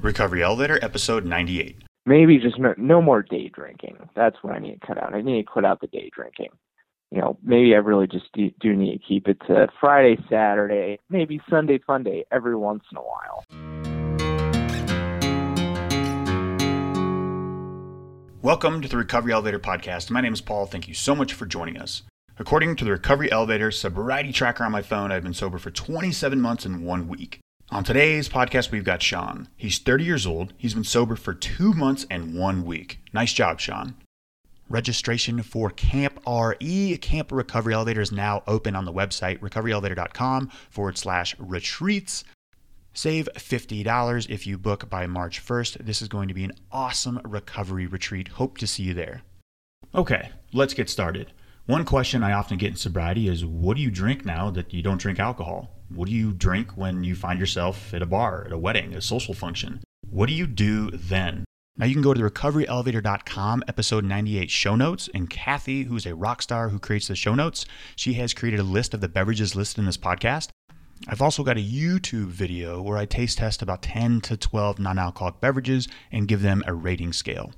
Recovery Elevator, episode 98. Maybe just no, no more day drinking. That's what I need to cut out. I need to cut out the day drinking. You know, maybe I really just do, do need to keep it to Friday, Saturday, maybe Sunday fun day every once in a while. Welcome to the Recovery Elevator podcast. My name is Paul. Thank you so much for joining us. According to the Recovery Elevator sobriety tracker on my phone, I've been sober for 27 months and one week. On today's podcast, we've got Shaun. He's 30 years old. He's been sober for two months and one week. Nice job, Shaun. Registration for Camp RE, Camp Recovery Elevator, is now open on the website recoveryelevator.com forward slash retreats. Save $50 if you book by March 1st. This is going to be an awesome recovery retreat. Hope to see you there. Okay, let's get started. One question I often get in sobriety is what do you drink now that you don't drink alcohol? What do you drink when you find yourself at a bar, at a wedding, a social function? What do you do then? Now you can go to the recoveryelevator.com episode 98 show notes and Kathy, who's a rock star who creates the show notes, she has created a list of the beverages listed in this podcast. I've also got a YouTube video where I taste test about 10 to 12 non-alcoholic beverages and give them a rating scale.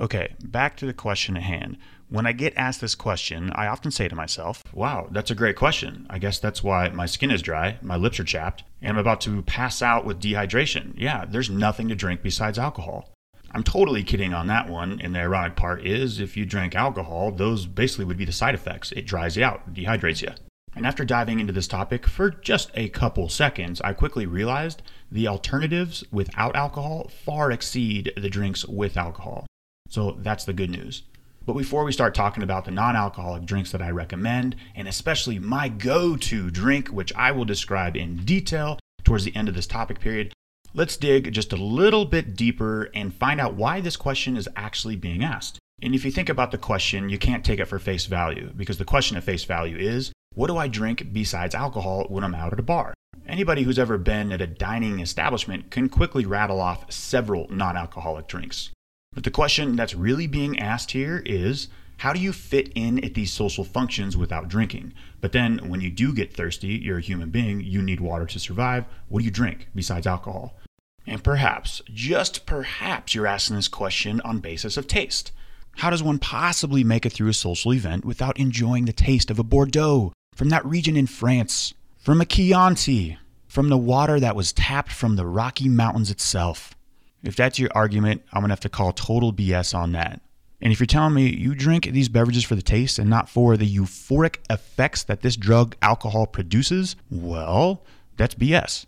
Okay, back to the question at hand. When I get asked this question, I often say to myself, wow, that's a great question. I guess that's why my skin is dry, my lips are chapped, and I'm about to pass out with dehydration. Yeah, there's nothing to drink besides alcohol. I'm totally kidding on that one, and the ironic part is if you drank alcohol, those basically would be the side effects. It dries you out, dehydrates you. And after diving into this topic for just a couple seconds, I quickly realized the alternatives without alcohol far exceed the drinks with alcohol. So that's the good news. But before we start talking about the non alcoholic drinks that I recommend, and especially my go to drink, which I will describe in detail towards the end of this topic period, let's dig just a little bit deeper and find out why this question is actually being asked. And if you think about the question, you can't take it for face value because the question at face value is what do I drink besides alcohol when I'm out at a bar? Anybody who's ever been at a dining establishment can quickly rattle off several non alcoholic drinks. But the question that's really being asked here is how do you fit in at these social functions without drinking? But then when you do get thirsty, you're a human being, you need water to survive. What do you drink besides alcohol? And perhaps, just perhaps, you're asking this question on basis of taste. How does one possibly make it through a social event without enjoying the taste of a Bordeaux from that region in France, from a Chianti, from the water that was tapped from the Rocky Mountains itself? If that's your argument, I'm to have to call total BS on that. And if you're telling me you drink these beverages for the taste and not for the euphoric effects that this drug alcohol produces, well, that's BS.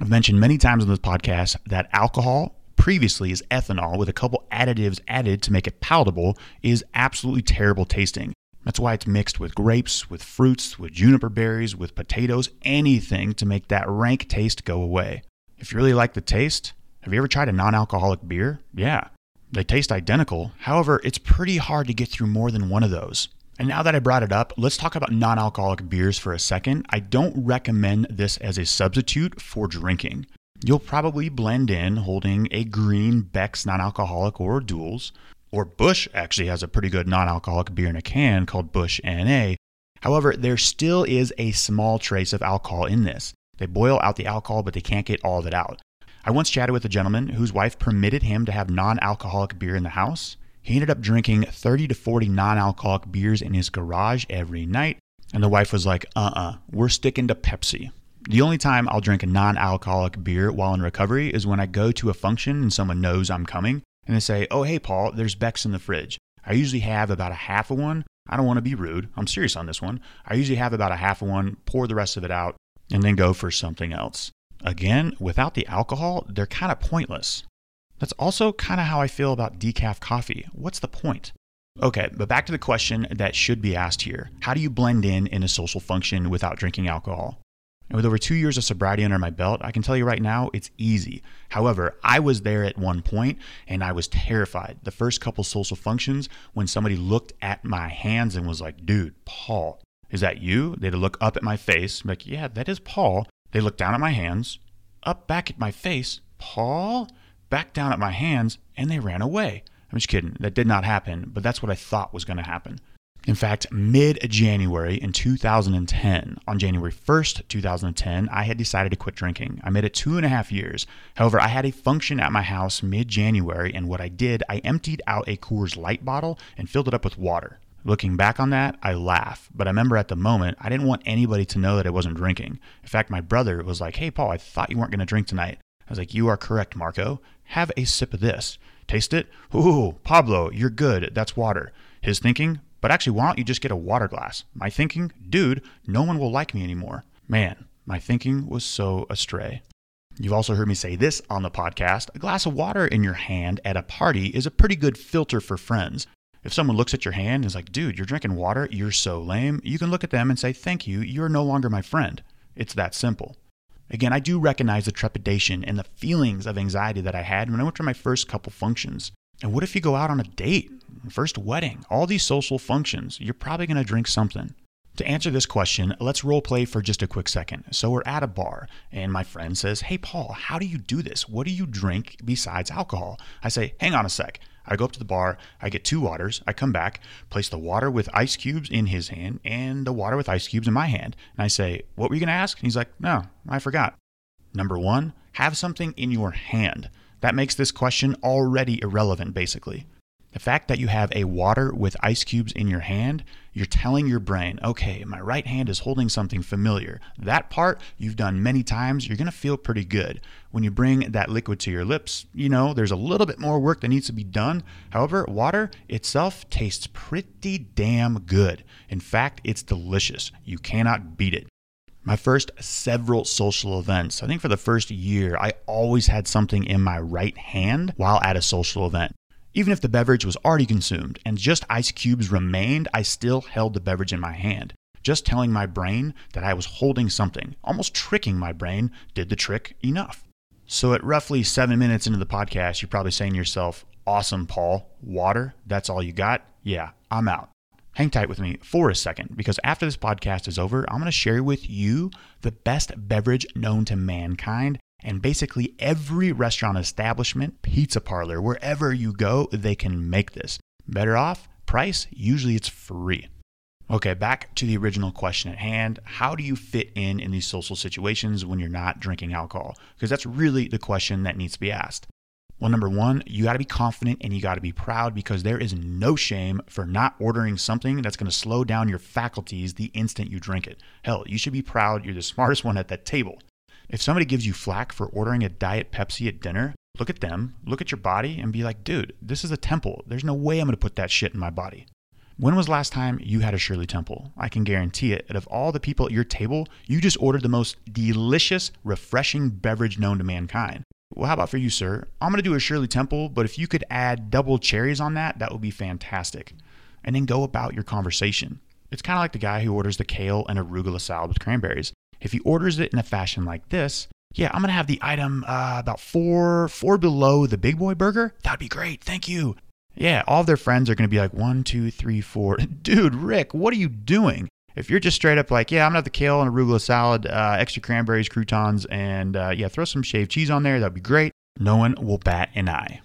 I've mentioned many times on this podcast that alcohol previously is ethanol with a couple additives added to make it palatable is absolutely terrible tasting. That's why it's mixed with grapes, with fruits, with juniper berries, with potatoes, anything to make that rank taste go away. If you really like the taste, have you ever tried a non alcoholic beer? Yeah. They taste identical. However, it's pretty hard to get through more than one of those. And now that I brought it up, let's talk about non alcoholic beers for a second. I don't recommend this as a substitute for drinking. You'll probably blend in holding a green Beck's non alcoholic or O'Doul's, or Busch actually has a pretty good non alcoholic beer in a can called Busch NA. However, there still is a small trace of alcohol in this. They boil out the alcohol, but they can't get all of it out. I once chatted with a gentleman whose wife permitted him to have non alcoholic beer in the house. He ended up drinking 30 to 40 non alcoholic beers in his garage every night. And the wife was like, uh uh-uh, uh, we are sticking to Pepsi. The only time I'll drink a non alcoholic beer while in recovery is when I go to a function and someone knows I'm coming and they say, oh, hey, Paul, there's Beck's in the fridge. I usually have about a half of one. I don't want to be rude. I'm serious on this one. I usually have about a half of one, pour the rest of it out, and then go for something else. Again, without the alcohol, they're kind of pointless. That's also kind of how I feel about decaf coffee. What's the point? Okay, but back to the question that should be asked here How do you blend in in a social function without drinking alcohol? And with over two years of sobriety under my belt, I can tell you right now, it's easy. However, I was there at one point and I was terrified. The first couple social functions, when somebody looked at my hands and was like, dude, Paul, is that you? They'd look up at my face, like, yeah, that is Paul. They looked down at my hands, up back at my face, Paul, back down at my hands, and they ran away. I'm just kidding. That did not happen, but that's what I thought was going to happen. In fact, mid January in 2010, on January 1st, 2010, I had decided to quit drinking. I made it two and a half years. However, I had a function at my house mid January, and what I did, I emptied out a Coors Light bottle and filled it up with water. Looking back on that, I laugh, but I remember at the moment, I didn't want anybody to know that I wasn't drinking. In fact, my brother was like, Hey, Paul, I thought you weren't going to drink tonight. I was like, You are correct, Marco. Have a sip of this. Taste it. Ooh, Pablo, you're good. That's water. His thinking, but actually, why don't you just get a water glass? My thinking, dude, no one will like me anymore. Man, my thinking was so astray. You've also heard me say this on the podcast a glass of water in your hand at a party is a pretty good filter for friends. If someone looks at your hand and is like, dude, you're drinking water, you're so lame, you can look at them and say, thank you, you're no longer my friend. It's that simple. Again, I do recognize the trepidation and the feelings of anxiety that I had when I went to my first couple functions. And what if you go out on a date, first wedding, all these social functions? You're probably going to drink something. To answer this question, let's role play for just a quick second. So we're at a bar, and my friend says, Hey, Paul, how do you do this? What do you drink besides alcohol? I say, Hang on a sec. I go up to the bar, I get two waters, I come back, place the water with ice cubes in his hand and the water with ice cubes in my hand. And I say, What were you going to ask? And he's like, No, I forgot. Number one, have something in your hand. That makes this question already irrelevant, basically. The fact that you have a water with ice cubes in your hand, you're telling your brain, okay, my right hand is holding something familiar. That part you've done many times, you're gonna feel pretty good. When you bring that liquid to your lips, you know, there's a little bit more work that needs to be done. However, water itself tastes pretty damn good. In fact, it's delicious. You cannot beat it my first several social events. I think for the first year, I always had something in my right hand while at a social event. Even if the beverage was already consumed and just ice cubes remained, I still held the beverage in my hand. Just telling my brain that I was holding something, almost tricking my brain, did the trick enough. So, at roughly seven minutes into the podcast, you're probably saying to yourself, Awesome, Paul. Water? That's all you got? Yeah, I'm out. Hang tight with me for a second because after this podcast is over, I'm going to share with you the best beverage known to mankind. And basically, every restaurant establishment, pizza parlor, wherever you go, they can make this. Better off, price, usually it's free. Okay, back to the original question at hand. How do you fit in in these social situations when you're not drinking alcohol? Because that's really the question that needs to be asked. Well, number one, you got to be confident and you got to be proud because there is no shame for not ordering something that's going to slow down your faculties the instant you drink it. Hell, you should be proud you're the smartest one at that table. If somebody gives you flack for ordering a Diet Pepsi at dinner, look at them, look at your body, and be like, dude, this is a temple. There's no way I'm going to put that shit in my body. When was last time you had a Shirley Temple? I can guarantee it. That of all the people at your table, you just ordered the most delicious, refreshing beverage known to mankind. Well, how about for you, sir? I'm going to do a Shirley Temple, but if you could add double cherries on that, that would be fantastic. And then go about your conversation. It's kind of like the guy who orders the kale and arugula salad with cranberries. If he orders it in a fashion like this, yeah, I'm gonna have the item uh, about four four below the big boy burger. That'd be great. Thank you. Yeah, all of their friends are gonna be like one, two, three, four. Dude, Rick, what are you doing? If you're just straight up like, yeah, I'm gonna have the kale and arugula salad, uh, extra cranberries, croutons, and uh, yeah, throw some shaved cheese on there. That'd be great. No one will bat an eye.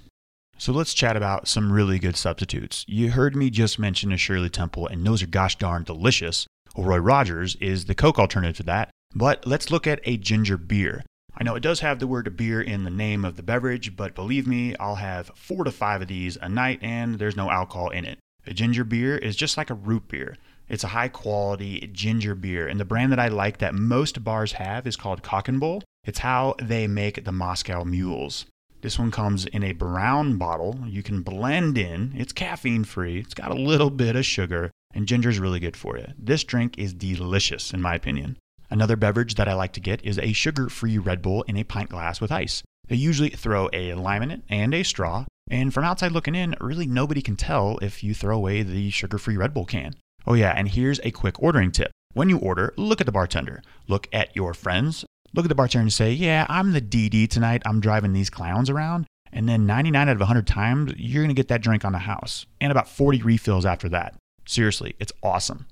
So let's chat about some really good substitutes. You heard me just mention a Shirley Temple, and those are gosh darn delicious. Roy Rogers is the Coke alternative to that. But let's look at a ginger beer. I know it does have the word beer in the name of the beverage, but believe me, I'll have four to five of these a night and there's no alcohol in it. A ginger beer is just like a root beer. It's a high quality ginger beer, and the brand that I like that most bars have is called Cock and Bull. It's how they make the Moscow Mules. This one comes in a brown bottle. You can blend in. It's caffeine free. It's got a little bit of sugar, and ginger is really good for you. This drink is delicious, in my opinion. Another beverage that I like to get is a sugar free Red Bull in a pint glass with ice. They usually throw a lime in it and a straw, and from outside looking in, really nobody can tell if you throw away the sugar free Red Bull can. Oh, yeah, and here's a quick ordering tip. When you order, look at the bartender, look at your friends, look at the bartender and say, Yeah, I'm the DD tonight. I'm driving these clowns around. And then 99 out of 100 times, you're to get that drink on the house and about 40 refills after that. Seriously, it's awesome.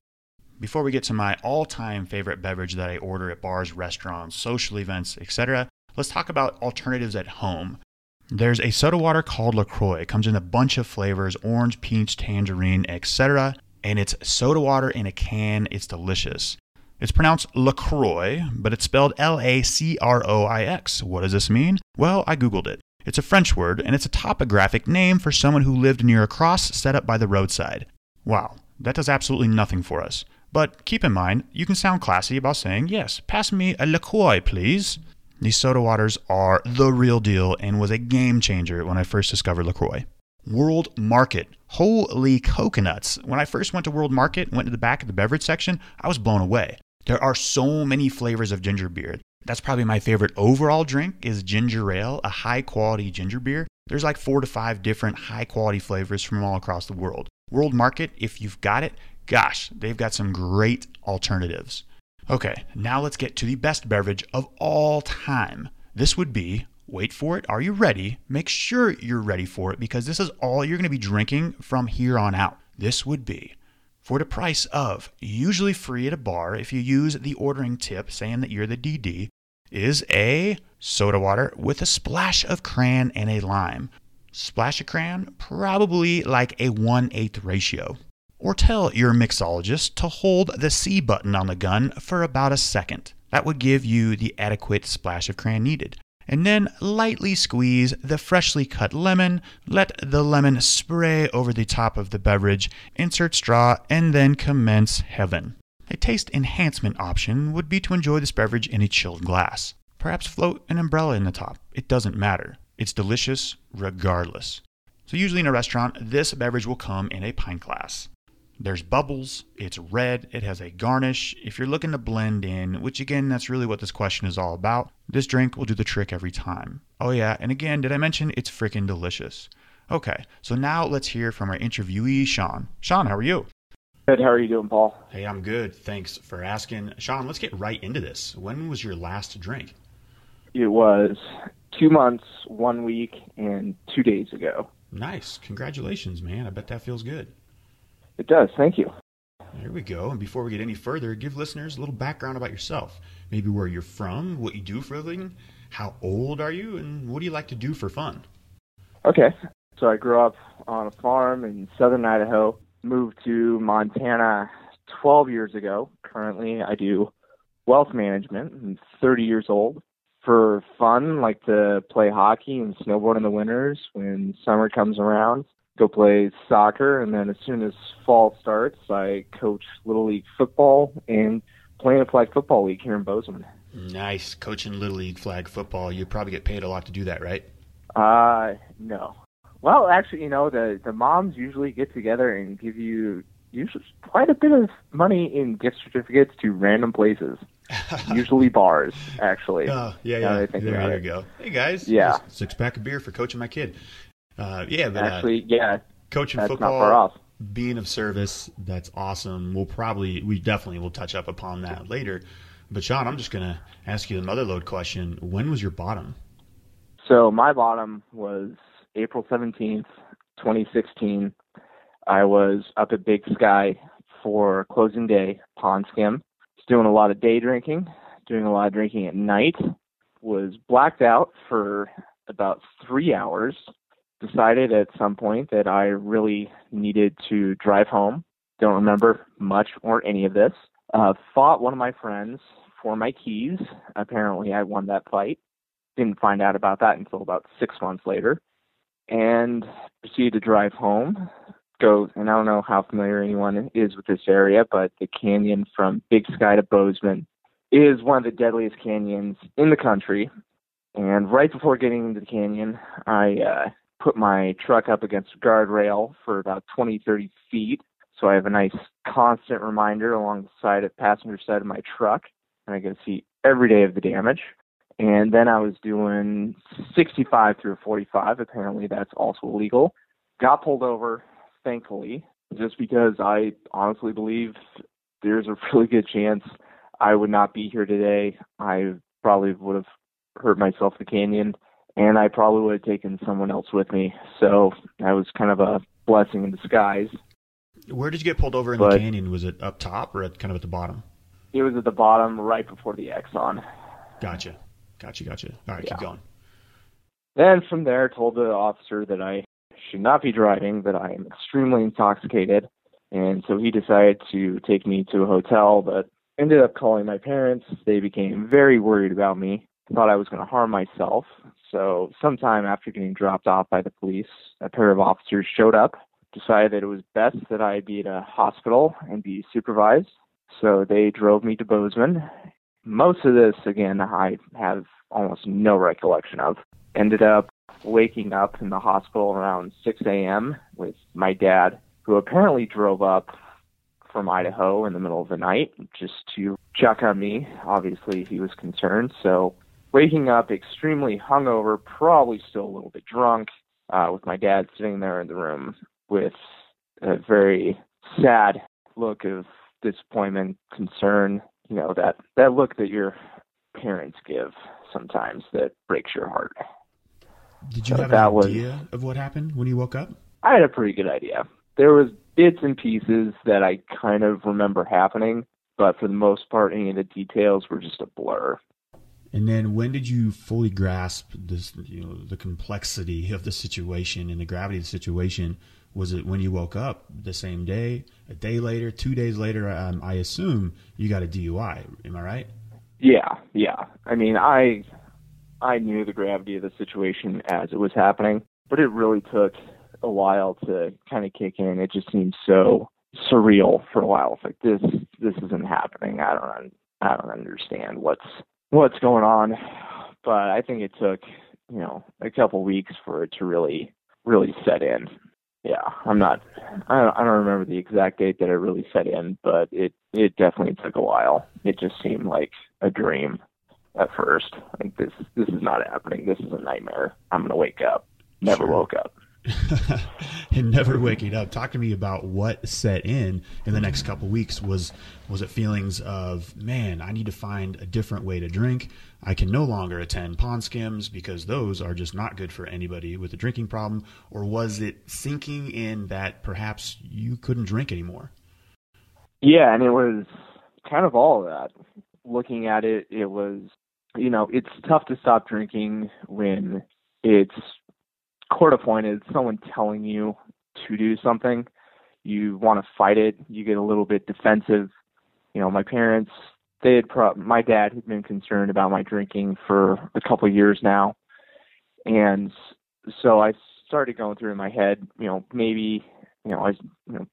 Before we get to my all time favorite beverage that I order at bars, restaurants, social events, etc., let's talk about alternatives at home. There's a soda water called LaCroix. It comes in a bunch of flavors orange, peach, tangerine, etc. and it's soda water in a can. It's delicious. It's pronounced LaCroix, but it's spelled L A C R O I X. What does this mean? Well, I Googled it. It's a French word, and it's a topographic name for someone who lived near a cross set up by the roadside. Wow, that does absolutely nothing for us. But keep in mind, you can sound classy about saying, yes, pass me a LaCroix, please. These soda waters are the real deal and was a game changer when I first discovered LaCroix. World Market. Holy coconuts. When I first went to World Market, went to the back of the beverage section, I was blown away. There are so many flavors of ginger beer. That's probably my favorite overall drink is ginger ale, a high quality ginger beer. There's like 4 to 5 different high quality flavors from all across the world. World Market, if you've got it, gosh, they've got some great alternatives. Okay, now let's get to the best beverage of all time. This would be wait for it. Are you ready? Make sure you're ready for it because this is all you're going to be drinking from here on out. This would be for the price of usually free at a bar if you use the ordering tip saying that you're the DD is a soda water with a splash of cran and a lime. Splash of cran, probably like a 1 8 ratio. Or tell your mixologist to hold the C button on the gun for about a second. That would give you the adequate splash of cran needed. And then lightly squeeze the freshly cut lemon, let the lemon spray over the top of the beverage, insert straw, and then commence heaven. A taste enhancement option would be to enjoy this beverage in a chilled glass. Perhaps float an umbrella in the top. It doesn't matter. It's delicious regardless. So, usually in a restaurant, this beverage will come in a pint glass. There's bubbles, it's red, it has a garnish. If you're looking to blend in, which again, that's really what this question is all about, this drink will do the trick every time. Oh, yeah, and again, did I mention it's freaking delicious? Okay, so now let's hear from our interviewee, Shaun. Shaun, how are you? Good. How are you doing, Paul? Hey, I'm good. Thanks for asking. Shaun, let's get right into this. When was your last drink? It was two months, one week, and two days ago. Nice. Congratulations, man. I bet that feels good. It does. Thank you. Here we go. And before we get any further, give listeners a little background about yourself. Maybe where you're from, what you do for a living, how old are you, and what do you like to do for fun? Okay. So I grew up on a farm in southern Idaho moved to Montana 12 years ago. Currently, I do wealth management. I'm 30 years old. For fun, like to play hockey and snowboard in the winters. When summer comes around, go play soccer, and then as soon as fall starts, I coach little league football and play in a flag football league here in Bozeman. Nice, coaching little league flag football. You probably get paid a lot to do that, right? Uh, no. Well, actually, you know, the the moms usually get together and give you usually quite a bit of money in gift certificates to random places. usually bars, actually. Oh, yeah, yeah. There you go. Hey guys, yeah, six pack of beer for coaching my kid. Uh, yeah, but actually, uh, yeah, coaching that's football, not far off. being of service, that's awesome. We'll probably, we definitely will touch up upon that later. But Shaun, I'm just gonna ask you the mother lode question. When was your bottom? So my bottom was April 17th, 2016, I was up at Big Sky for closing day, pond skim. Was doing a lot of day drinking, doing a lot of drinking at night. Was blacked out for about three hours. Decided at some point that I really needed to drive home. Don't remember much or any of this. Uh, fought one of my friends for my keys. Apparently, I won that fight. Didn't find out about that until about six months later and proceeded to drive home. Go, and I don't know how familiar anyone is with this area, but the canyon from Big Sky to Bozeman is one of the deadliest canyons in the country. And right before getting into the canyon, I uh, put my truck up against a guardrail for about 20, 30 feet. So I have a nice constant reminder along the side of passenger side of my truck, and I can see every day of the damage. And then I was doing 65 through 45. Apparently, that's also illegal. Got pulled over, thankfully, just because I honestly believe there's a really good chance I would not be here today. I probably would have hurt myself in the canyon, and I probably would have taken someone else with me. So that was kind of a blessing in disguise. Where did you get pulled over in but the canyon? Was it up top or at kind of at the bottom? It was at the bottom, right before the Exxon. Gotcha. Gotcha, gotcha. All right, yeah. keep going. Then from there, told the officer that I should not be driving, that I am extremely intoxicated, And so he decided to take me to a hotel, but ended up calling my parents. They became very worried about me, thought I was going to harm myself. So, sometime after getting dropped off by the police, a pair of officers showed up, decided that it was best that I be at a hospital and be supervised. So, they drove me to Bozeman. Most of this, again, I have almost no recollection of. Ended up waking up in the hospital around 6 a.m. with my dad, who apparently drove up from Idaho in the middle of the night just to check on me. Obviously, he was concerned. So, waking up extremely hungover, probably still a little bit drunk, uh, with my dad sitting there in the room with a very sad look of disappointment, concern. You know that that look that your parents give sometimes that breaks your heart. Did you so have an idea was, of what happened when you woke up? I had a pretty good idea. There was bits and pieces that I kind of remember happening, but for the most part, any of the details were just a blur. And then, when did you fully grasp this, you know, the complexity of the situation and the gravity of the situation? Was it when you woke up the same day, a day later, two days later? Um, I assume you got a DUI. Am I right? Yeah, yeah. I mean, I I knew the gravity of the situation as it was happening, but it really took a while to kind of kick in. It just seemed so surreal for a while. It's like this this isn't happening. I don't I don't understand what's what's going on. But I think it took you know a couple weeks for it to really really set in. Yeah, I'm not. I don't, I don't remember the exact date that it really set in, but it it definitely took a while. It just seemed like a dream at first. Like this this is not happening. This is a nightmare. I'm gonna wake up. Never sure. woke up. and never waking up. Talk to me about what set in in the next couple weeks. Was was it feelings of man, I need to find a different way to drink. I can no longer attend pond skims because those are just not good for anybody with a drinking problem. Or was it sinking in that perhaps you couldn't drink anymore? Yeah, and it was kind of all of that. Looking at it, it was you know it's tough to stop drinking when it's court appointed, someone telling you to do something, you want to fight it, you get a little bit defensive. You know, my parents, they had pro- my dad had been concerned about my drinking for a couple of years now, and so I started going through in my head, you know, maybe, you know, I you know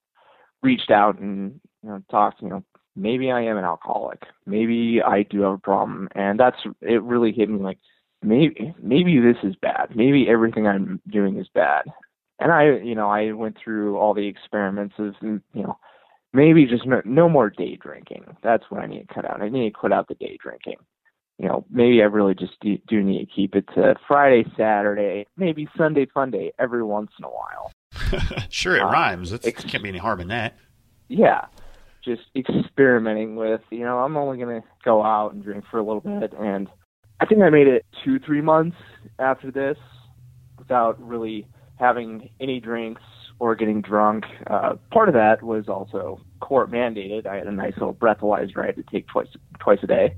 reached out and you know talked, you know, maybe I am an alcoholic, maybe I do have a problem, and that's it. Really hit me like maybe maybe this is bad. Maybe everything I'm doing is bad. And I, you know, I went through all the experiments of, you know, maybe just no, no more day drinking. That's what I need to cut out. I need to cut out the day drinking. You know, maybe I really just do, do need to keep it to Friday, Saturday, maybe Sunday fun day every once in a while. sure, it um, rhymes. It ex- can't be any harm in that. Yeah, just experimenting with. You know, I'm only gonna go out and drink for a little bit, and I think I made it two, three months after this without really having any drinks or getting drunk. Uh, part of that was also court mandated. I had a nice little breathalyzer I had to take twice twice a day,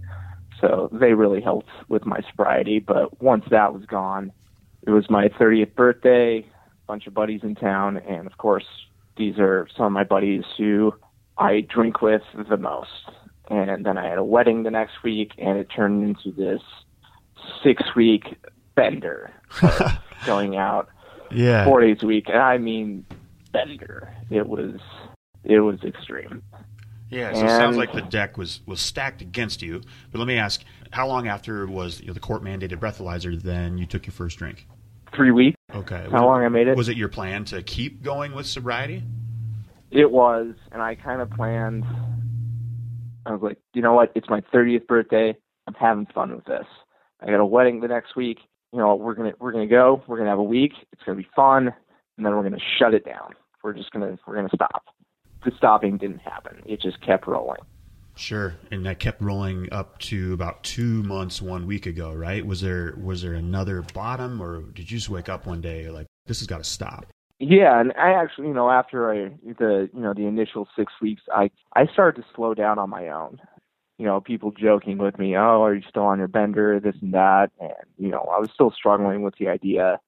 so they really helped with my sobriety. But once that was gone, it was my 30th birthday. A bunch of buddies in town, and of course, these are some of my buddies who I drink with the most. And then I had a wedding the next week, and it turned into this six week bender going out yeah. four days a week. And i mean bender. It was it was extreme. Yeah so and, it sounds like the deck was was stacked against you. But let me ask how long after was you know, the court mandated breathalyzer then you took your first drink? Three weeks. Okay. How long i made it? Was it your plan to keep going with sobriety? It was and i kind of planned i was like you know what? It's my 30th birthday. I'm having fun with this I got a wedding the next week. You know, we're gonna we're gonna go. We're gonna have a week. It's gonna be fun, and then we're gonna shut it down. We're just gonna we're gonna stop. The stopping didn't happen. It just kept rolling. Sure, and that kept rolling up to about two months, one week ago, right? Was there was there another bottom, or did you just wake up one day like this has got to stop? Yeah, and I actually, you know, after I the you know the initial six weeks, I I started to slow down on my own you know, people joking with me, oh, are you still on your bender, this and that. And, you know, I was still struggling with the idea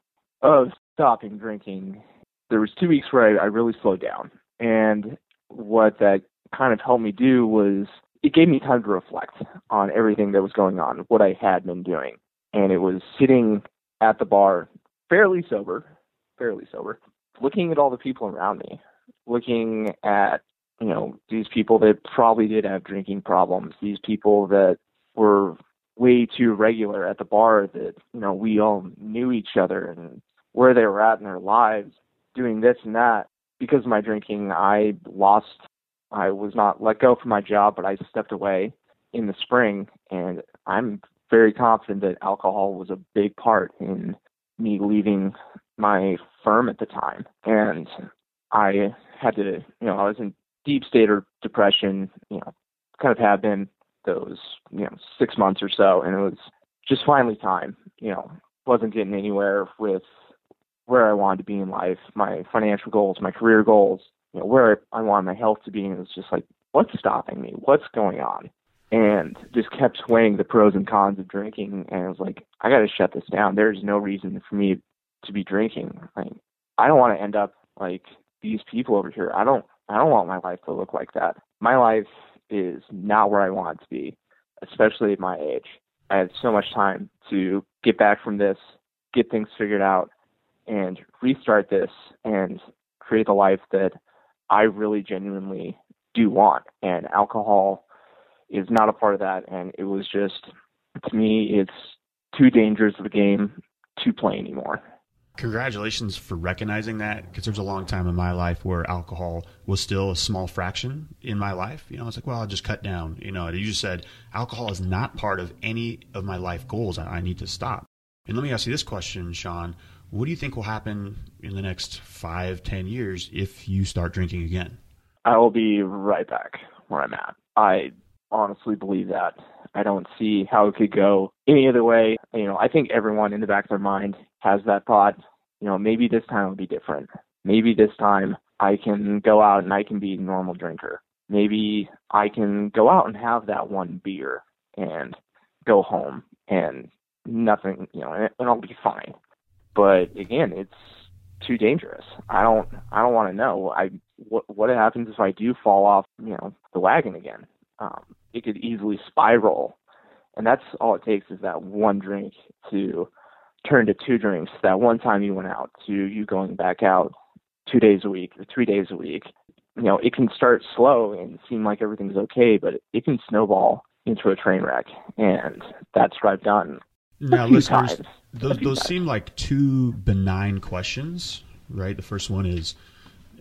of stopping drinking. There was two weeks where I, I really slowed down. And what that kind of helped me do was it gave me time to reflect on everything that was going on, what I had been doing. And it was sitting at the bar, fairly sober, fairly sober, looking at all the people around me, looking at, you know, these people that probably did have drinking problems, these people that were way too regular at the bar that, you know, we all knew each other and where they were at in their lives, doing this and that. Because of my drinking, I lost I was not let go from my job, but I stepped away in the spring, and I'm very confident that alcohol was a big part in me leaving my firm at the time. And I had to, you know, I was in deep state of depression, you know, kind of had been those, you know, six months or so, and it was just finally time, you know, wasn't getting anywhere with where I wanted to be in life, my financial goals, my career goals, you know, where I wanted my health to be, and it was just like, what's stopping me? What's going on? And just kept weighing the pros and cons of drinking, and I was like, I got to shut this down. There's no reason for me to be drinking. Like, I don't want to end up like these people over here. I don't. I don't want my life to look like that. My life is not where I want it to be, especially at my age. I had so much time to get back from this, get things figured out, and restart this and create the life that I really genuinely do want. And alcohol is not a part of that. And it was just, to me, it's too dangerous of a game to play anymore. Congratulations for recognizing that because there's a long time in my life where alcohol was still a small fraction in my life. You know, it's like, well, I'll just cut down. You know, you just said alcohol is not part of any of my life goals. I, I need to stop. And let me ask you this question, Shaun. What do you think will happen in the next five, ten years if you start drinking again? I will be right back where I'm at. I honestly believe that. I don't see how it could go any other way. You know, I think everyone in the back of their mind has that thought. You know, maybe this time will be different. Maybe this time I can go out and I can be a normal drinker. Maybe I can go out and have that one beer and go home and nothing, you know, and, and I'll be fine. But again, it's too dangerous. I don't I don't want to know. I what what happens if I do fall off, you know, the wagon again? Um, it could easily spiral, and that's all it takes is that one drink to turn to two drinks. That one time you went out to you going back out two days a week or three days a week. You know, it can start slow and seem like everything's okay, but it can snowball into a train wreck, and that's what I've done. Now, listeners, times those those seem like two benign questions, right? The first one is,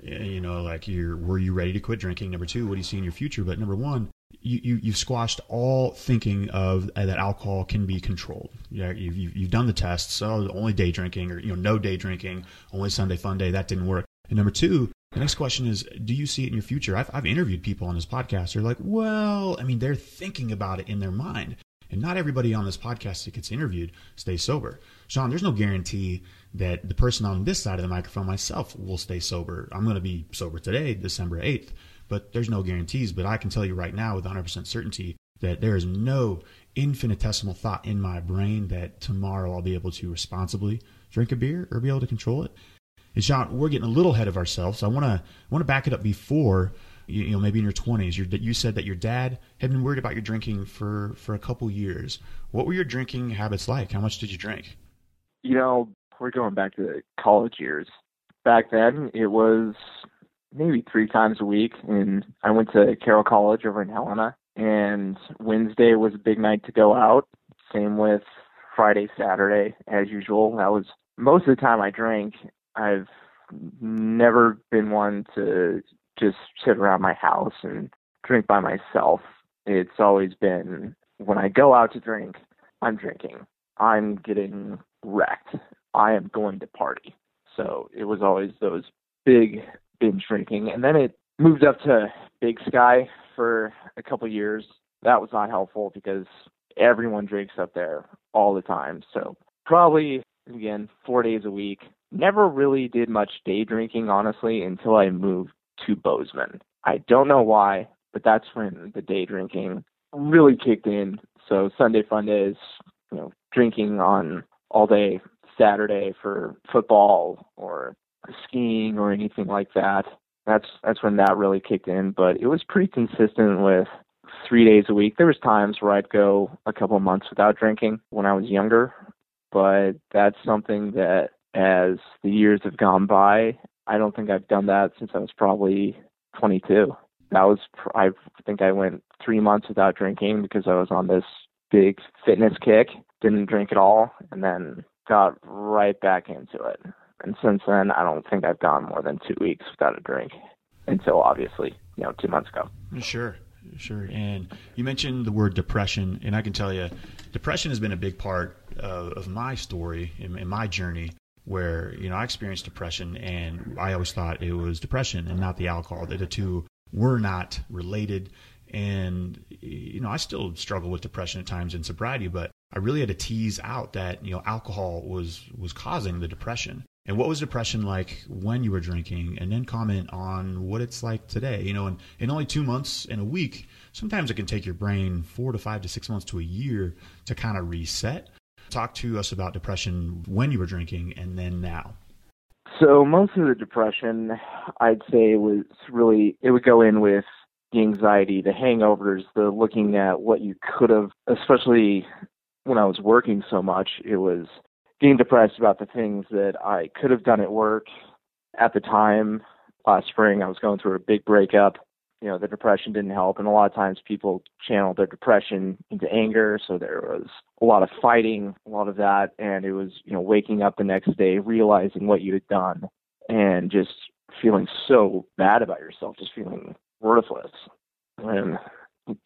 eh, you know, like you're were you ready to quit drinking? Number two, what do you see in your future? But number one, you, you you've squashed all thinking of uh, that alcohol can be controlled. Yeah, you've, you've done the tests. So only day drinking, or you know, no day drinking, only Sunday fun day. That didn't work. And number two, the next question is, do you see it in your future? I've, I've interviewed people on this podcast. They're like, well, I mean, they're thinking about it in their mind. And not everybody on this podcast that gets interviewed stays sober. Shaun, there's no guarantee that the person on this side of the microphone, myself, will stay sober. I'm going to be sober today, December 8th, but there's no guarantees. But I can tell you right now with 100% certainty that there is no infinitesimal thought in my brain that tomorrow I'll be able to responsibly drink a beer or be able to control it. And Shaun, we're getting a little ahead of ourselves. So I want to want to back it up before you, you know maybe in your 20s your, you said that your dad had been worried about your drinking for for a couple years what were your drinking habits like how much did you drink you know we're going back to the college years back then it was maybe three times a week and i went to carroll college over in helena and wednesday was a big night to go out same with friday saturday as usual that was most of the time i drank i've never been one to just sit around my house and drink by myself. It's always been when I go out to drink, I'm drinking. I'm getting wrecked. I am going to party. So it was always those big binge drinking. And then it moved up to Big Sky for a couple years. That was not helpful because everyone drinks up there all the time. So probably again, four days a week. Never really did much day drinking, honestly, until I moved to Bozeman. I don't know why, but that's when the day drinking really kicked in. So Sunday fun days, you know, drinking on all day Saturday for football or skiing or anything like that. That's that's when that really kicked in. But it was pretty consistent with three days a week. There was times where I'd go a couple months without drinking when I was younger, but that's something that as the years have gone by, I don't think I've done that since I was probably 22. That was I think I went three months without drinking because I was on this big fitness kick. Didn't drink at all, and then got right back into it. And since then, I don't think I've gone more than two weeks without a drink until obviously, you know, two months ago. Sure. Sure. And you mentioned the word depression, and I can tell you, depression has been a big part of, of my story in my journey. Where you know I experienced depression, and I always thought it was depression and not the alcohol. That the two were not related. And you know I still struggle with depression at times in sobriety, but I really had to tease out that you know alcohol was was causing the depression. And what was depression like when you were drinking? And then comment on what it's like today. You know, in, in only two months in a week, sometimes it can take your brain four to five to six months to a year to kind of reset. Talk to us about depression when you were drinking and then now. So most of the depression, I'd say, was really it would go in with the anxiety, the hangovers, the looking at what you could have, especially when I was working so much, it was being depressed about the things that I could have done at work at the time. Last spring, I was going through a big breakup. You know, the depression didn't help, and a lot of times people channel their depression into anger. So there was a lot of fighting, a lot of that, and it was you know waking up the next day, realizing what you had done, and just feeling so bad about yourself, just feeling worthless. And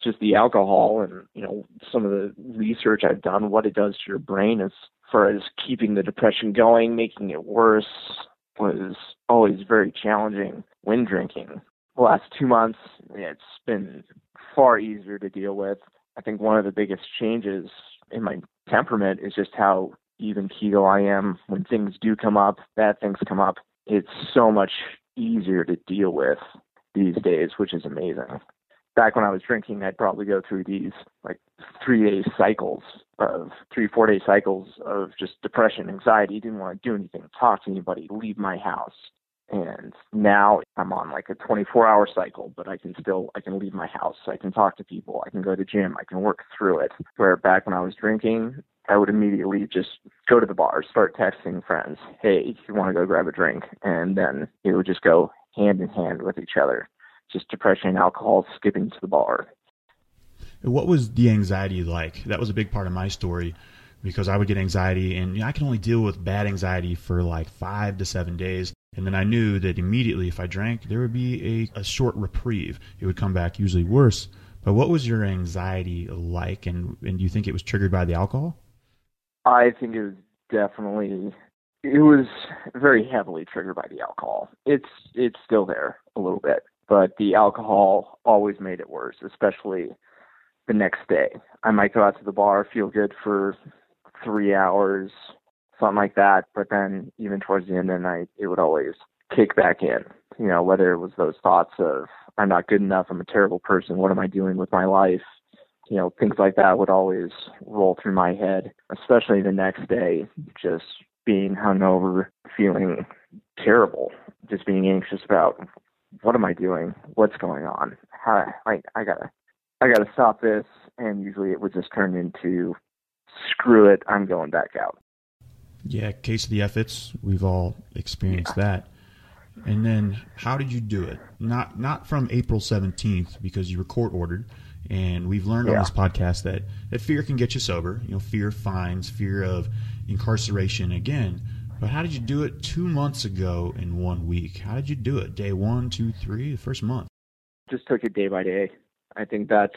just the alcohol and you know some of the research I've done, what it does to your brain as far as keeping the depression going, making it worse, was always very challenging when drinking. The last two months, it's been far easier to deal with. I think one of the biggest changes in my temperament is just how even keel I am when things do come up, bad things come up. It's so much easier to deal with these days, which is amazing back when I was drinking, I'd probably go through these like three day cycles of three, four day cycles of just depression, anxiety, didn't want to do anything, talk to anybody, leave my house. And now I'm on like a 24 hour cycle, but I can still, I can leave my house. I can talk to people. I can go to gym. I can work through it. Where back when I was drinking, I would immediately just go to the bar, start texting friends, hey, you want to go grab a drink? And then it would just go hand in hand with each other just depression and alcohol, skipping to the bar. What was the anxiety like? That was a big part of my story because I would get anxiety, and you know, I can only deal with bad anxiety for like five to seven days. And then I knew that immediately if I drank, there would be a, a short reprieve. It would come back usually worse. But what was your anxiety like, and, and do you think it was triggered by the alcohol? I think it was definitely it was very heavily triggered by the alcohol. It's it's still there a little bit but the alcohol always made it worse, especially the next day. I might go out to the bar, feel good for three hours, something like that, but then even towards the end of the night, it would always kick back in. You know, whether it was those thoughts of I'm not good enough, I'm a terrible person, what am I doing with my life? You know, things like that would always roll through my head, especially the next day, just being hungover, feeling terrible, just being anxious about what am I doing? What's going on? How I I gotta I gotta stop this. And usually it would just turn into screw it, I'm going back out. Yeah, case of the efforts. We've all experienced yeah. that. And then how did you do it? Not not from April seventeenth because you were court ordered. And we've learned yeah. on this podcast that, that fear can get you sober. You know, fear of fines, fear of incarceration again. But how did you do it two months ago in one week? How did you do it? Day one, two, three, the first month? Just took it day by day. I think that's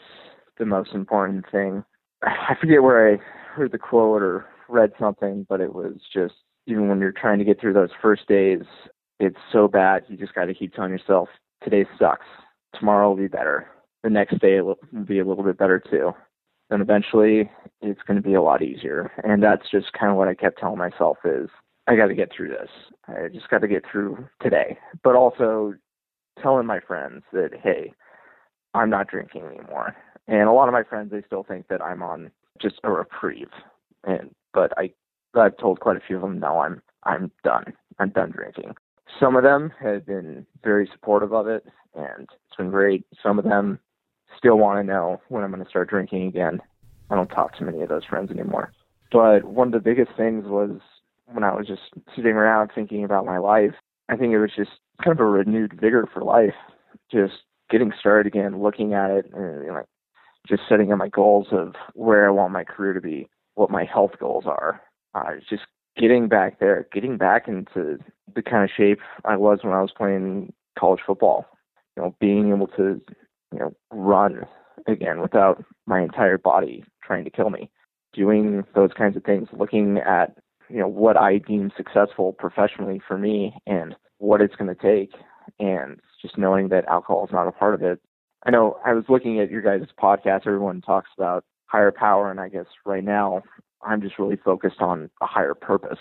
the most important thing. I forget where I heard the quote or read something, but it was just even when you're trying to get through those first days, it's so bad. You just got to keep telling yourself, today sucks. Tomorrow will be better. The next day will be a little bit better too. Then eventually it's going to be a lot easier. And that's just kind of what I kept telling myself is I got to get through this. I just got to get through today. But also telling my friends that, hey, I'm not drinking anymore. And a lot of my friends, they still think that I'm on just a reprieve. And but I, I've told quite a few of them, no, I'm I'm done. I'm done drinking. some of them have been very supportive of it, and it's been great. Some of them still want to know when I'm going to start drinking again. I don't talk to many of those friends anymore. But one of the biggest things was when I was just sitting around thinking about my life, I think it was just kind of a renewed vigor for life. Just getting started again, looking at it, and know, just setting up my goals of where I want my career to be, what my health goals are. Uh, just getting back there, getting back into the kind of shape I was when I was playing college football. You know, being able to, you know, run again without my entire body trying to kill me. Doing those kinds of things, looking at, you know, what I deem successful professionally for me and what it's going to take and just knowing that alcohol is not a part of it. I know I was looking at your guys' podcast, everyone talks about higher power, and I guess right now I'm just really focused on a higher purpose.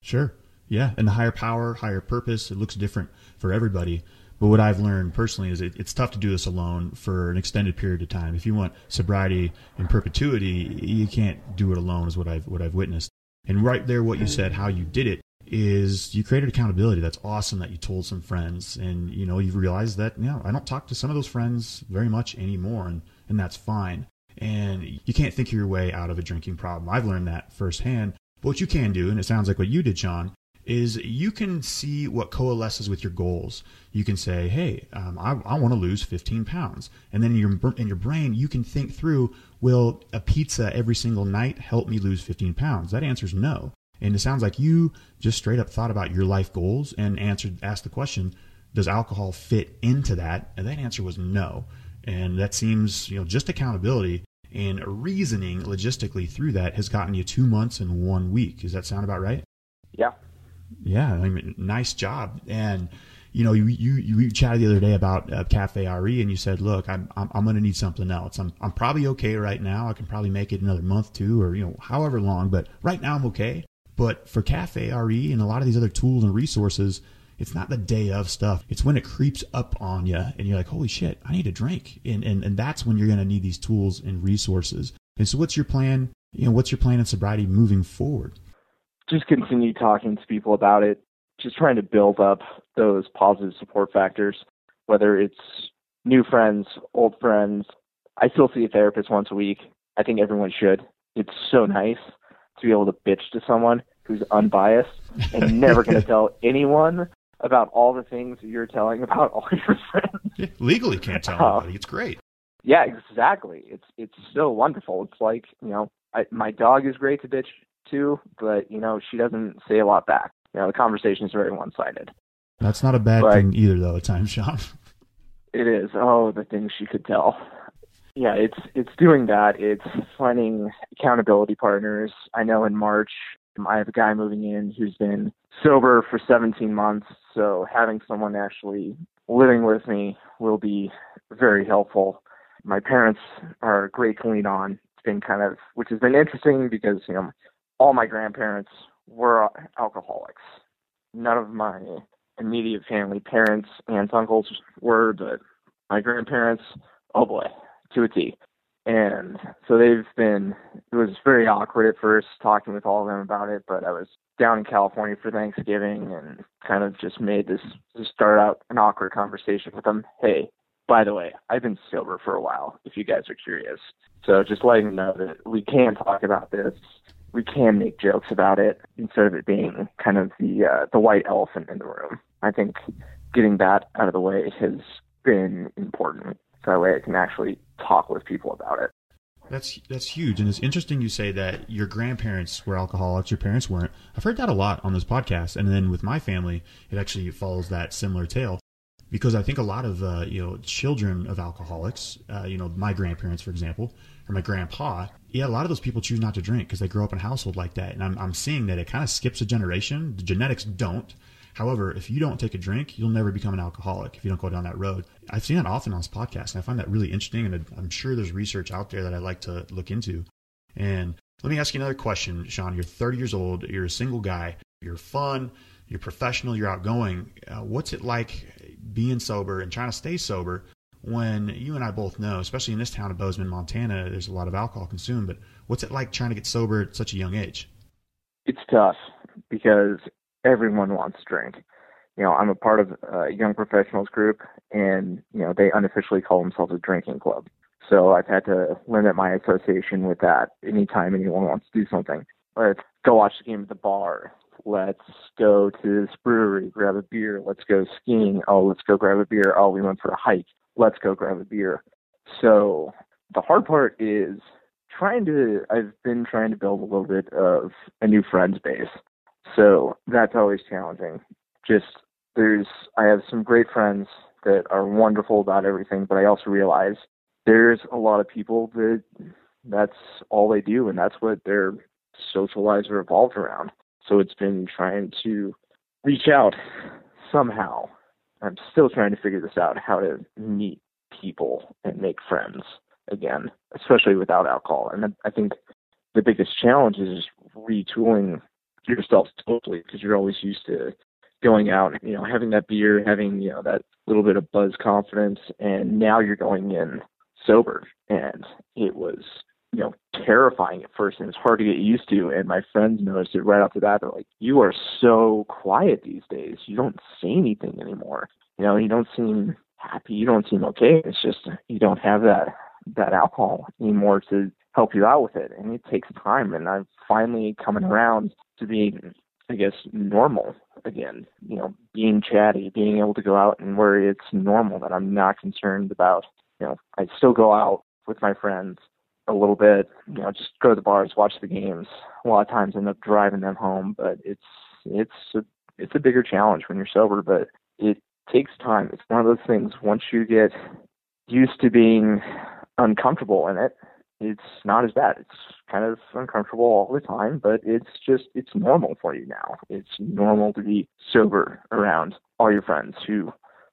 Sure. Yeah. And the higher power, higher purpose, it looks different for everybody. But what I've learned personally is it, it's tough to do this alone for an extended period of time. If you want sobriety in perpetuity, you can't do it alone, is what I've what I've witnessed. And right there, what you said, how you did it, is you created accountability. That's awesome that you told some friends, and you know you've realized that you know I don't talk to some of those friends very much anymore, and and that's fine. And you can't think your way out of a drinking problem. I've learned that firsthand. But what you can do, and it sounds like what you did, Shaun, is you can see what coalesces with your goals. You can say, "Hey, um, I, I want to lose 15 pounds," and then in your in your brain, you can think through, "Will a pizza every single night help me lose 15 pounds?" That answer is no. And it sounds like you just straight up thought about your life goals and answered asked the question, "Does alcohol fit into that?" And that answer was no. And that seems, you know, just accountability and reasoning logistically through that has gotten you two months and one week. Does that sound about right? Yeah. Yeah. I mean, nice job. And, you know, you, you, you chatted the other day about uh, Cafe RE and you said, look, I'm, I'm, I'm going to need something else. I'm, I'm probably okay right now. I can probably make it another month, too, or, you know, however long, but right now I'm okay. But for Cafe RE and a lot of these other tools and resources, it's not the day of stuff. It's when it creeps up on you and you're like, holy shit, I need a drink. And, and, and that's when you're going to need these tools and resources. And so what's your plan? You know, what's your plan in sobriety moving forward? Just continue talking to people about it. Just trying to build up those positive support factors, whether it's new friends, old friends. I still see a therapist once a week. I think everyone should. It's so nice to be able to bitch to someone who's unbiased and never going to tell anyone about all the things you're telling about all your friends. Yeah, legally can't tell uh, anybody. It's great. Yeah, exactly. It's it's so wonderful. It's like you know, I, my dog is great to bitch to, but you know, she doesn't say a lot back. You know, the conversation is very one sided. That's not a bad but thing either, though. At times, Shaun. It is. Oh, the things she could tell. Yeah, it's it's doing that. It's finding accountability partners. I know in March um, I have a guy moving in who's been sober for 17 months, so having someone actually living with me will be very helpful. My parents are great to lean on. It's been kind of, which has been interesting because, you know, all my grandparents were alcoholics. None of my immediate family, parents, aunts, uncles were, but my grandparents, oh boy, to a T. And so they've been, it was very awkward at first talking with all of them about it, but I was down in California for Thanksgiving and kind of just made this, just start out an awkward conversation with them. Hey, by the way, I've been sober for a while, if you guys are curious. So just letting them know that we can talk about this. We can make jokes about it instead of it being kind of the uh, the white elephant in the room. I think getting that out of the way has been important. So that way I can actually talk with people about it. That's that's huge, and it's interesting you say that your grandparents were alcoholics, your parents weren't. I've heard that a lot on this podcast, and then with my family, it actually follows that similar tale. Because I think a lot of uh, you know children of alcoholics, uh, you know my grandparents, for example, or my grandpa, yeah, a lot of those people choose not to drink because they grow up in a household like that, and I'm I'm seeing that it kind of skips a generation. The genetics don't, However, if you don't take a drink, you'll never become an alcoholic if you don't go down that road. I've seen that often on this podcast, and I find that really interesting. And I'm sure there's research out there that I'd like to look into. And let me ask you another question, Shaun. You're 30 years old. You're a single guy. You're fun. You're professional. You're outgoing. Uh, what's it like being sober and trying to stay sober when you and I both know, especially in this town of Bozeman, Montana, there's a lot of alcohol consumed. But what's it like trying to get sober at such a young age? It's tough because everyone wants to drink. you know, I'm a part of a young professionals group, and you know, they unofficially call themselves a drinking club. So I've had to limit my association with that. Anytime anyone wants to do something, let's go watch the game at the bar. Let's go to this brewery, grab a beer. Let's go skiing. Oh, let's go grab a beer. Oh, we went for a hike. Let's go grab a beer. So the hard part is trying to. I've been trying to build a little bit of a new friends base. So that's always challenging. Just there's I have some great friends that are wonderful about everything, but I also realize there's a lot of people that that's all they do and that's what their social lives are evolved around. So it's been trying to reach out somehow. I'm still trying to figure this out how to meet people and make friends again, especially without alcohol. And I think the biggest challenge is just retooling yourself totally because you're always used to going out, you know, having that beer, having, you know, that little bit of buzz confidence, and now you're going in sober. And it was, you know, terrifying at first and it's hard to get used to. And my friends noticed it right off the bat. They're like, You are so quiet these days. You don't say anything anymore. You know, you don't seem happy, you don't seem okay. It's just you don't have that that alcohol anymore to help you out with it. And it takes time and I'm finally coming around to being I guess normal again. You know, being chatty, being able to go out and where it's normal that I'm not concerned about. You know, I still go out with my friends a little bit. You know, just go to the bars, watch the games. A lot of times, end up driving them home, but it's it's a it's a bigger challenge when you're sober. But it takes time. It's one of those things. Once you get used to being uncomfortable in it, it's not as bad. It's kind of uncomfortable all the time, but it's just it's normal for you now. It's normal to be sober around all your friends who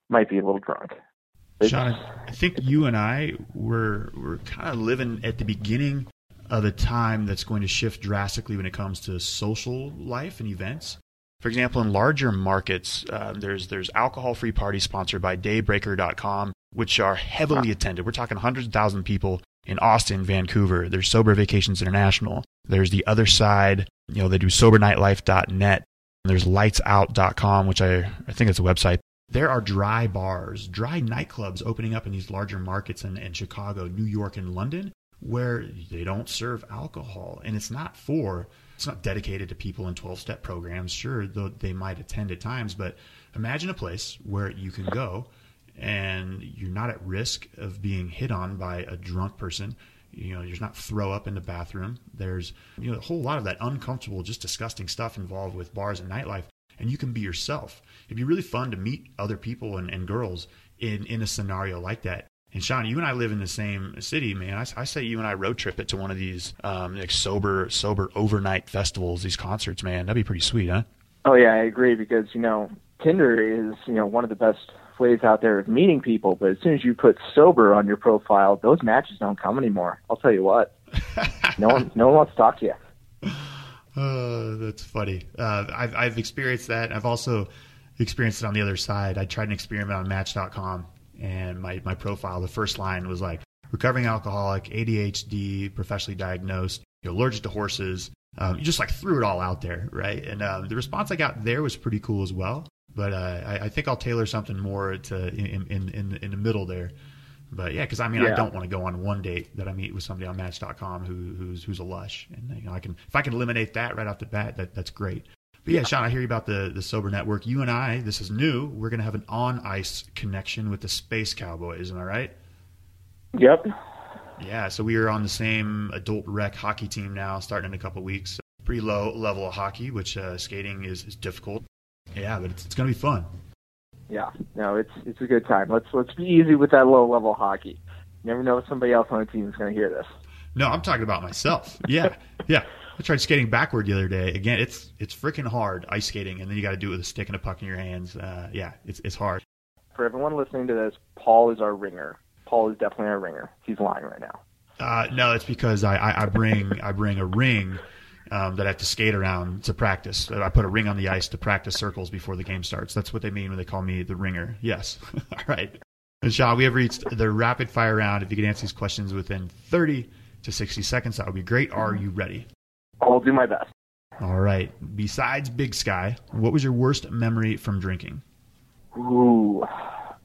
might be a little drunk. Shaun, I think you and I were were kind of living at the beginning of a time that's going to shift drastically when it comes to social life and events. For example, in larger markets, uh, there's there's alcohol-free parties sponsored by Daybreaker.com, which are heavily wow. attended. We're talking hundreds of thousand people in Austin, Vancouver. There's Sober Vacations International. There's the other side. You know, they do SoberNightLife.net. There's LightsOut.com, which I I think it's a website there are dry bars, dry nightclubs opening up in these larger markets in, in Chicago, New York, and London where they don't serve alcohol. And it's not for, it's not dedicated to people in 12 step programs. Sure, though they might attend at times, but imagine a place where you can go and you're not at risk of being hit on by a drunk person. You know, there's not throw up in the bathroom. There's, you know, a whole lot of that uncomfortable, just disgusting stuff involved with bars and nightlife and you can be yourself. It'd be really fun to meet other people and, and girls in, in a scenario like that. And Shaun, you and I live in the same city, man. I, I say you and I road trip it to one of these um, like sober, sober overnight festivals, these concerts, man. That'd be pretty sweet, huh? Oh yeah, I agree because you know Tinder is you know one of the best ways out there of meeting people, but as soon as you put sober on your profile, those matches don't come anymore. I'll tell you what, no one no one wants to talk to you. Oh, that's funny. Uh, I've, I've experienced that. I've also experienced it on the other side. I tried an experiment on Match.com, and my, my profile, the first line was like, recovering alcoholic, ADHD, professionally diagnosed, allergic to horses. Um, you just like threw it all out there, right? And um, the response I got there was pretty cool as well. But uh, I, I, think I'll tailor something more to in in, in, in the middle there. But yeah, because I mean, yeah. I don't want to go on one date that I meet with somebody on Match.com who, who's who's a lush, and you know, I can if I can eliminate that right off the bat, that that's great. But yeah, Shaun, I hear you about the the sober network. You and I, this is new. We're going to have an on ice connection with the Space Cowboys. Am I right? Yep. Yeah, so we are on the same adult rec hockey team now, starting in a couple weeks. Pretty low level of hockey, which uh, skating is, is difficult. Yeah, but it's, it's going to be fun yeah, no, it's it's a good time. Let's let's be easy with that low level hockey. You never know if somebody else on the team is going to hear this. No, I'm talking about myself. Yeah, yeah. I tried skating backward the other day. Again, it's it's freaking hard ice skating, and then you got to do it with a stick and a puck in your hands. Uh, yeah, it's it's hard. For everyone listening to this, Paul is our ringer. Paul is definitely our ringer. He's lying right now. Uh, no, it's because I, I, I bring I bring a ring um, that I have to skate around to practice. I put a ring on the ice to practice circles before the game starts. That's what they mean when they call me the ringer. Yes. All right. And Shaun, we have reached the rapid fire round. If you could answer these questions within 30 to 60 seconds, that would be great. Are you ready? I'll do my best. All right. Besides Big Sky, what was your worst memory from drinking? Ooh,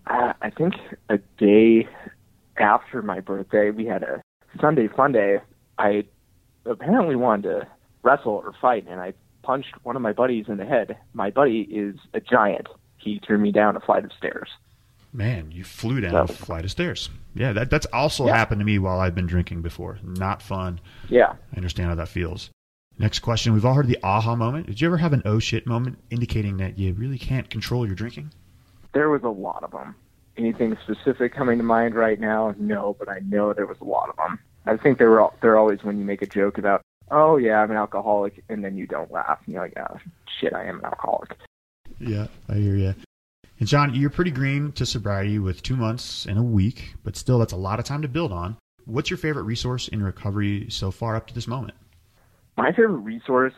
I think a day after my birthday, we had a Sunday fun day. I apparently wanted to wrestle or fight, and I punched one of my buddies in the head. My buddy is a giant. He threw me down a flight of stairs. Man, you flew down so, a flight of stairs. Yeah, that that's also yeah. happened to me while I've been drinking before. Not fun. Yeah. I understand how that feels. Next question. We've all heard the aha moment. Did you ever have an oh shit moment indicating that you really can't control your drinking? There was a lot of them. Anything specific coming to mind right now? No, but I know there was a lot of them. I think they were they're always when you make a joke about, oh yeah, I'm an alcoholic, and then you don't laugh. And you're like, oh shit, I am an alcoholic. Yeah, I hear you. And Shaun, you're pretty green to sobriety with two months and a week, but still, that's a lot of time to build on. What's your favorite resource in recovery so far up to this moment? My favorite resource,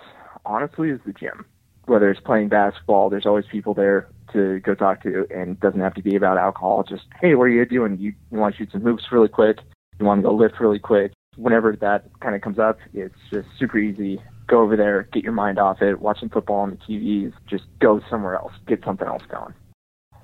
honestly, is the gym. Whether it's playing basketball, there's always people there to go talk to, and it doesn't have to be about alcohol. Just, hey, what are you doing? You, you want to shoot some hoops really quick? You want to go lift really quick? Whenever that kind of comes up, it's just super easy. Go over there, get your mind off it, Watching football on the TVs, just go somewhere else, get something else going.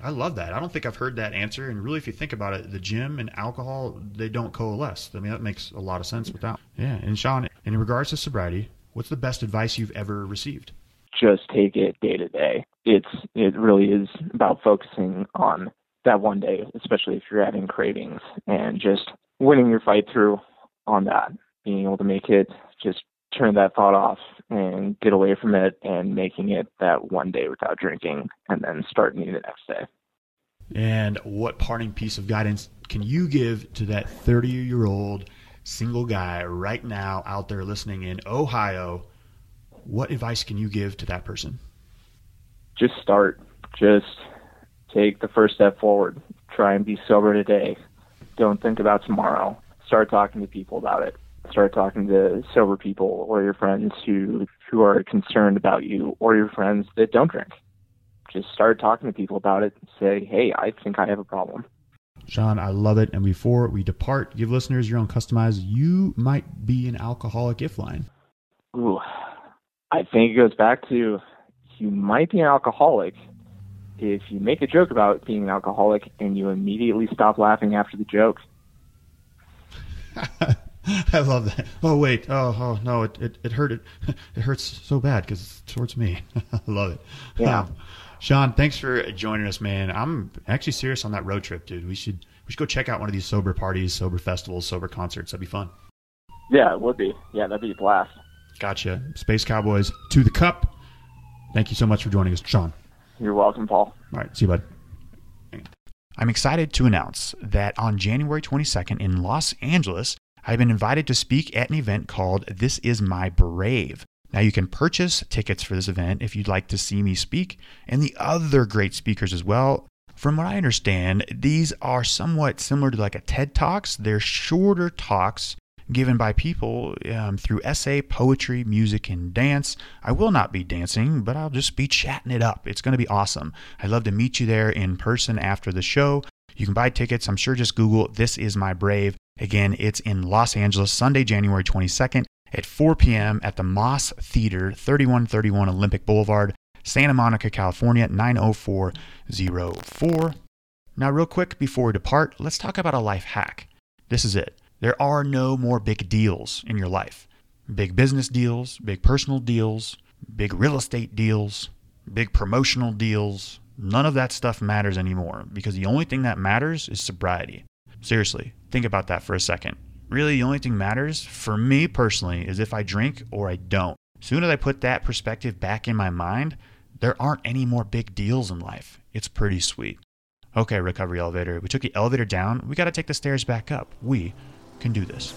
I love that. I don't think I've heard that answer. And really, if you think about it, the gym and alcohol, they don't coalesce. I mean, that makes a lot of sense without. Yeah. And Shaun, in regards to sobriety, what's the best advice you've ever received? Just take it day to day. It's it really is about focusing on that one day, especially if you're having cravings, and just winning your fight through on that. Being able to make it just turn that thought off and get away from it and making it that one day without drinking and then starting the next day. And what parting piece of guidance can you give to that 30 year old single guy right now out there listening in Ohio? What advice can you give to that person? Just start. Just take the first step forward. Try and be sober today. Don't think about tomorrow. Start talking to people about it start talking to sober people or your friends who who are concerned about you or your friends that don't drink. Just start talking to people about it. Say, hey, I think I have a problem. Shaun, I love it. And before we depart, give listeners your own customized "You might be an alcoholic if" line. Ooh, I think it goes back to you might be an alcoholic if you make a joke about being an alcoholic and you immediately stop laughing after the joke. I love that. Oh wait. Oh oh no. It it, it hurt. It it hurts so bad because it's towards me. I love it. Yeah. Um, Shaun, thanks for joining us, man. I'm actually serious on that road trip, dude. We should we should go check out one of these sober parties, sober festivals, sober concerts. That'd be fun. Yeah, it would be. Yeah, that'd be a blast. Gotcha. Space Cowboys to the cup. Thank you so much for joining us, Shaun. You're welcome, Paul. All right. See you, bud. I'm excited to announce that on January 22nd in Los Angeles, I've been invited to speak at an event called This Is My Brave. Now, you can purchase tickets for this event if you'd like to see me speak and the other great speakers as well. From what I understand, these are somewhat similar to like a TED Talks. They're shorter talks given by people um, through essay, poetry, music, and dance. I will not be dancing, but I'll just be chatting it up. It's going to be awesome. I'd love to meet you there in person after the show. You can buy tickets. I'm sure just Google This Is My Brave Again, it's in Los Angeles, Sunday, January 22nd at 4 p.m. at the Moss Theater, 3131 Olympic Boulevard, Santa Monica, California, 90404. Now, real quick before we depart, let's talk about a life hack. This is it. There are no more big deals in your life big business deals, big personal deals, big real estate deals, big promotional deals. None of that stuff matters anymore because the only thing that matters is sobriety. Seriously, think about that for a second. Really, the only thing matters for me personally is if I drink or I don't. As soon as I put that perspective back in my mind, there aren't any more big deals in life. It's pretty sweet. Okay, recovery elevator. We took the elevator down. We got to take the stairs back up. We can do this.